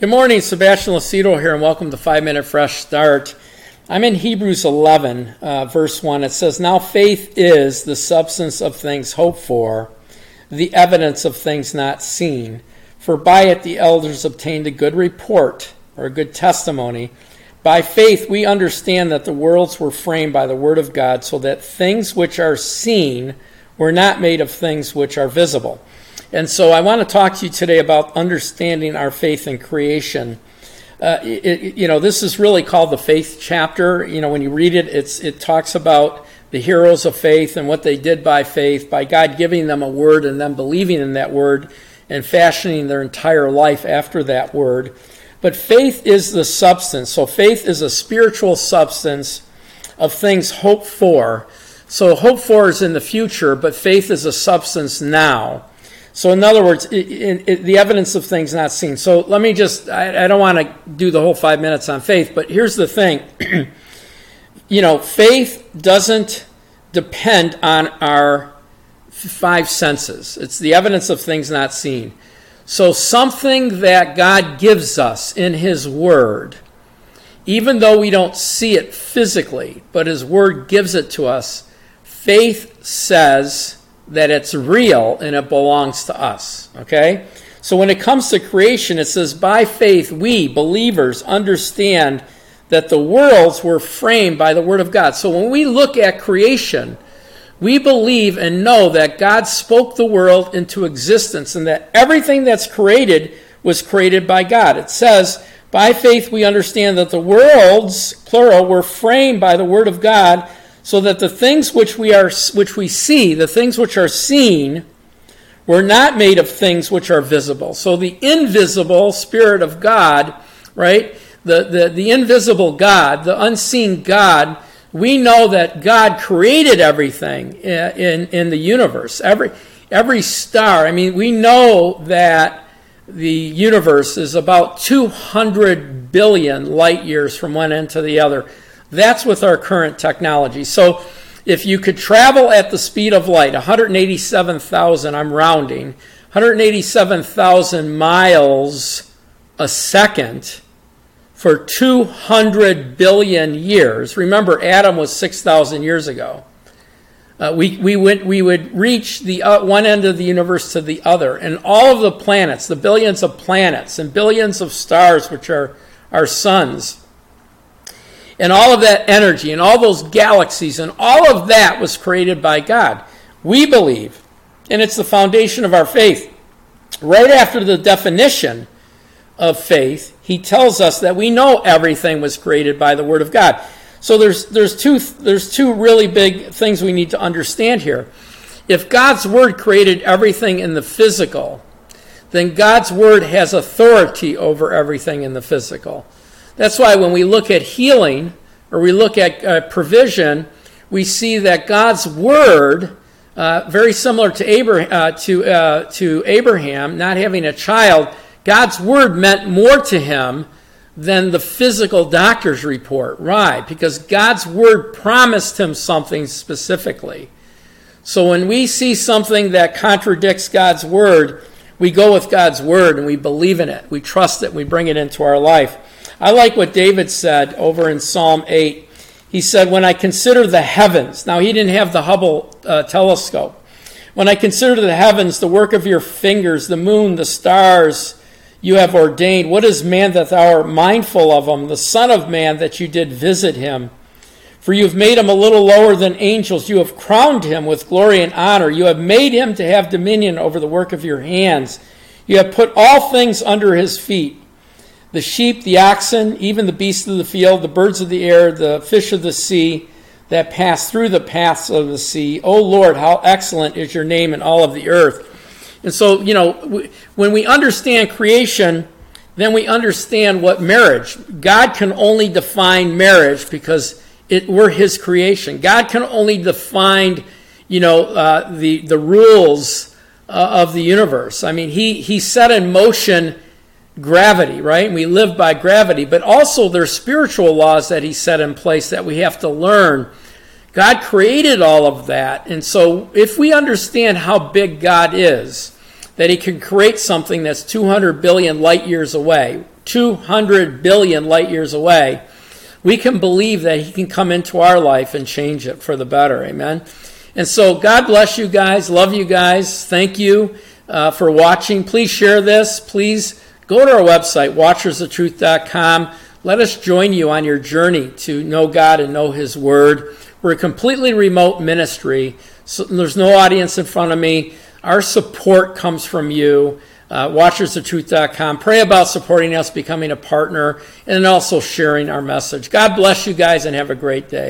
Good morning, Sebastian Lacido here, and welcome to Five Minute Fresh Start. I'm in Hebrews 11, uh, verse 1. It says, Now faith is the substance of things hoped for, the evidence of things not seen. For by it the elders obtained a good report, or a good testimony. By faith we understand that the worlds were framed by the Word of God, so that things which are seen were not made of things which are visible. And so I want to talk to you today about understanding our faith in creation. Uh, it, you know, this is really called the faith chapter. You know, when you read it, it's, it talks about the heroes of faith and what they did by faith, by God giving them a word and them believing in that word and fashioning their entire life after that word. But faith is the substance. So faith is a spiritual substance of things hoped for. So hope for is in the future, but faith is a substance now. So, in other words, it, it, it, the evidence of things not seen. So, let me just, I, I don't want to do the whole five minutes on faith, but here's the thing. you know, faith doesn't depend on our five senses, it's the evidence of things not seen. So, something that God gives us in His Word, even though we don't see it physically, but His Word gives it to us, faith says, that it's real and it belongs to us. Okay? So when it comes to creation, it says, by faith, we, believers, understand that the worlds were framed by the Word of God. So when we look at creation, we believe and know that God spoke the world into existence and that everything that's created was created by God. It says, by faith, we understand that the worlds, plural, were framed by the Word of God so that the things which we are which we see, the things which are seen, were not made of things which are visible. So the invisible Spirit of God, right? The, the, the invisible God, the unseen God, we know that God created everything in, in, the universe. Every, every star, I mean, we know that the universe is about 200 billion light years from one end to the other. That's with our current technology. So if you could travel at the speed of light, 187,000, I'm rounding, 187,000 miles a second for 200 billion years. Remember, Adam was 6,000 years ago. Uh, we, we, would, we would reach the uh, one end of the universe to the other. And all of the planets, the billions of planets and billions of stars, which are our suns, and all of that energy and all those galaxies and all of that was created by God. We believe, and it's the foundation of our faith. Right after the definition of faith, he tells us that we know everything was created by the Word of God. So there's, there's, two, there's two really big things we need to understand here. If God's Word created everything in the physical, then God's Word has authority over everything in the physical. That's why when we look at healing or we look at uh, provision, we see that God's word, uh, very similar to, Abraham, uh, to, uh, to Abraham, not having a child, God's word meant more to him than the physical doctor's report. Right? Because God's word promised him something specifically. So when we see something that contradicts God's word, we go with God's word and we believe in it. We trust it. We bring it into our life. I like what David said over in Psalm 8. He said, When I consider the heavens, now he didn't have the Hubble uh, telescope. When I consider the heavens, the work of your fingers, the moon, the stars you have ordained, what is man that thou art mindful of him, the Son of Man that you did visit him? For you have made him a little lower than angels. You have crowned him with glory and honor. You have made him to have dominion over the work of your hands. You have put all things under his feet the sheep, the oxen, even the beasts of the field, the birds of the air, the fish of the sea that pass through the paths of the sea. O Lord, how excellent is your name in all of the earth. And so, you know, when we understand creation, then we understand what marriage. God can only define marriage because it, we're His creation. God can only define, you know, uh, the the rules uh, of the universe. I mean, He He set in motion gravity, right? We live by gravity, but also there's spiritual laws that he set in place that we have to learn. God created all of that. And so if we understand how big God is, that he can create something that's 200 billion light years away, 200 billion light years away, we can believe that He can come into our life and change it for the better. Amen. And so, God bless you guys. Love you guys. Thank you uh, for watching. Please share this. Please go to our website, watchersoftruth.com. Let us join you on your journey to know God and know His Word. We're a completely remote ministry, so there's no audience in front of me. Our support comes from you. Uh, watchersoftruth.com. Pray about supporting us, becoming a partner, and also sharing our message. God bless you guys and have a great day.